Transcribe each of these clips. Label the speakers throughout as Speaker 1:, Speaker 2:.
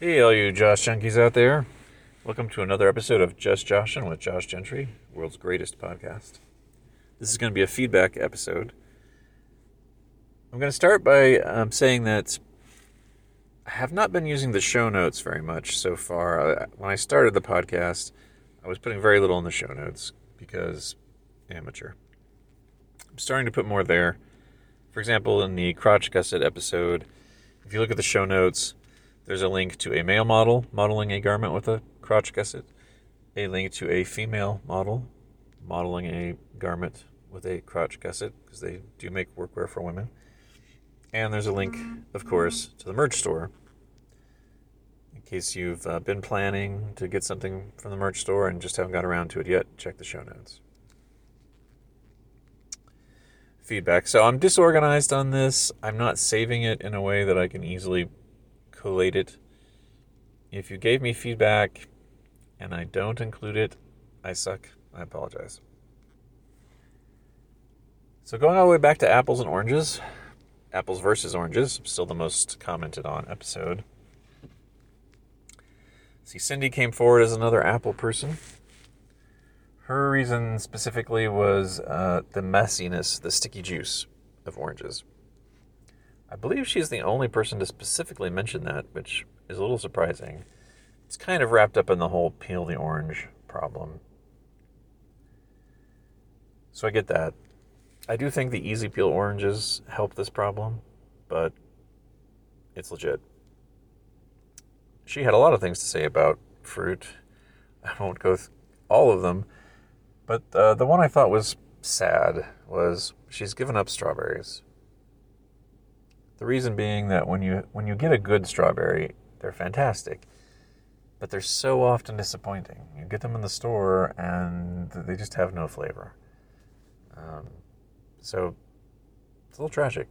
Speaker 1: Hey, all you Josh junkies out there. Welcome to another episode of Just Joshin' with Josh Gentry, world's greatest podcast. This is going to be a feedback episode. I'm going to start by um, saying that I have not been using the show notes very much so far. Uh, when I started the podcast, I was putting very little in the show notes because amateur. I'm starting to put more there. For example, in the crotch gusset episode, if you look at the show notes, there's a link to a male model modeling a garment with a crotch gusset, a link to a female model modeling a garment with a crotch gusset, because they do make workwear for women. And there's a link, of course, to the merch store. In case you've uh, been planning to get something from the merch store and just haven't got around to it yet, check the show notes. Feedback. So I'm disorganized on this. I'm not saving it in a way that I can easily collate it. If you gave me feedback and I don't include it, I suck. I apologize. So, going all the way back to apples and oranges, apples versus oranges, still the most commented on episode. See, Cindy came forward as another apple person. Her reason specifically was uh, the messiness, the sticky juice of oranges. I believe she's the only person to specifically mention that, which is a little surprising. It's kind of wrapped up in the whole peel the orange problem. So I get that. I do think the easy peel oranges help this problem, but it's legit. She had a lot of things to say about fruit. I won't go th- all of them, but uh, the one I thought was sad was she's given up strawberries. The reason being that when you when you get a good strawberry, they're fantastic, but they're so often disappointing. You get them in the store and they just have no flavor. Um, so it's a little tragic.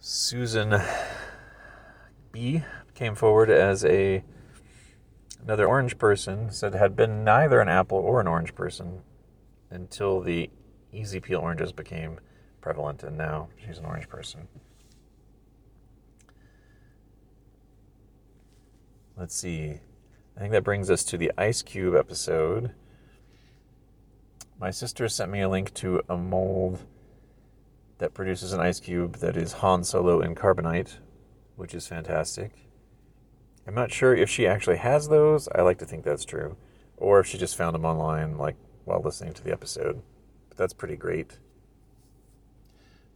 Speaker 1: Susan B came forward as a another orange person said had been neither an apple or an orange person until the easy peel oranges became prevalent, and now she's an orange person. Let's see. I think that brings us to the Ice Cube episode. My sister sent me a link to a mold that produces an ice cube that is Han Solo in carbonite, which is fantastic. I'm not sure if she actually has those. I like to think that's true. Or if she just found them online, like while listening to the episode that's pretty great.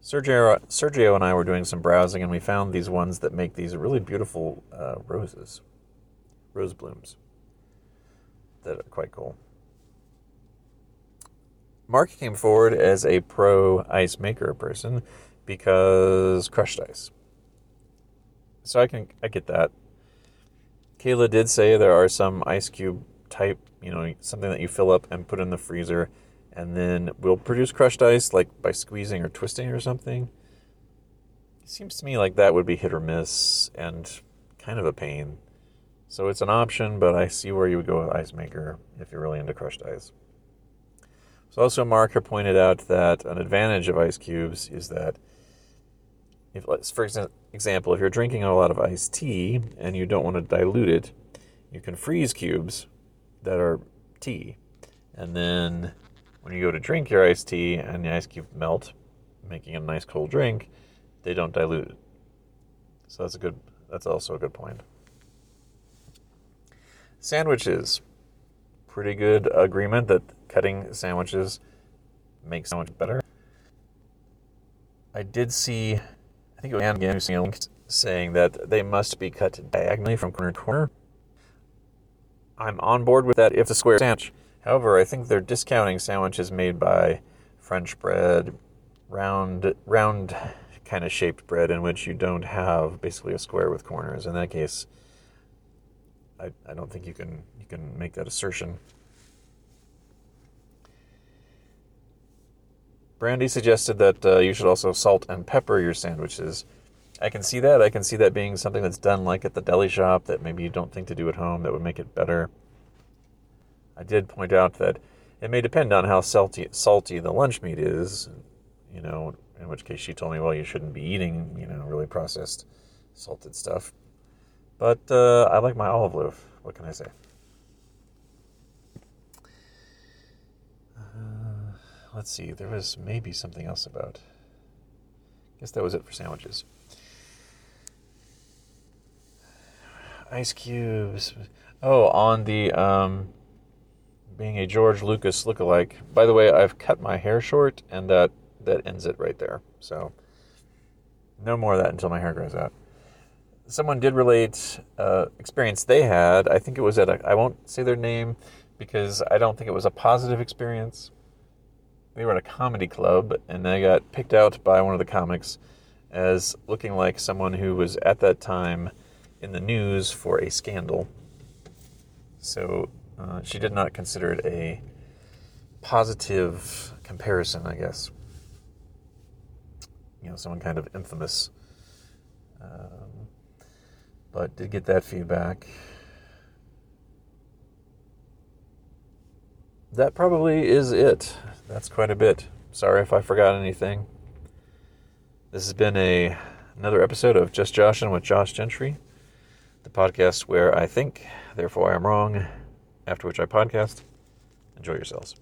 Speaker 1: Sergio, Sergio and I were doing some browsing and we found these ones that make these really beautiful uh, roses, rose blooms, that are quite cool. Mark came forward as a pro ice maker person because crushed ice. So I can I get that. Kayla did say there are some ice cube type, you know, something that you fill up and put in the freezer and then we'll produce crushed ice like by squeezing or twisting or something. It seems to me like that would be hit or miss and kind of a pain. So it's an option, but I see where you would go with ice maker if you're really into crushed ice. So also Marker pointed out that an advantage of ice cubes is that if for example, if you're drinking a lot of iced tea and you don't want to dilute it, you can freeze cubes that are tea. And then when you go to drink your iced tea and the ice cube melt, making a nice cold drink, they don't dilute. So that's a good. That's also a good point. Sandwiches, pretty good agreement that cutting sandwiches makes sandwich better. I did see, I think it was again using a saying that they must be cut diagonally from corner to corner. I'm on board with that if the square sandwich However, I think they're discounting sandwiches made by French bread, round, round kind of shaped bread in which you don't have basically a square with corners. In that case, I, I don't think you can you can make that assertion. Brandy suggested that uh, you should also salt and pepper your sandwiches. I can see that. I can see that being something that's done like at the deli shop that maybe you don't think to do at home that would make it better. I did point out that it may depend on how salty, salty the lunch meat is. you know, in which case she told me, well, you shouldn't be eating, you know, really processed salted stuff. But uh, I like my olive loaf. What can I say? Uh, let's see. There was maybe something else about. I guess that was it for sandwiches. Ice cubes. Oh, on the um, being a George Lucas lookalike. By the way, I've cut my hair short, and that that ends it right there. So no more of that until my hair grows out. Someone did relate uh, experience they had. I think it was at a. I won't say their name because I don't think it was a positive experience. They were at a comedy club, and they got picked out by one of the comics as looking like someone who was at that time in the news for a scandal. So uh, she did not consider it a positive comparison, I guess. You know, someone kind of infamous. Um, but did get that feedback. That probably is it. That's quite a bit. Sorry if I forgot anything. This has been a another episode of Just Joshin with Josh Gentry, the podcast where I think, therefore I am wrong, after which I podcast. Enjoy yourselves.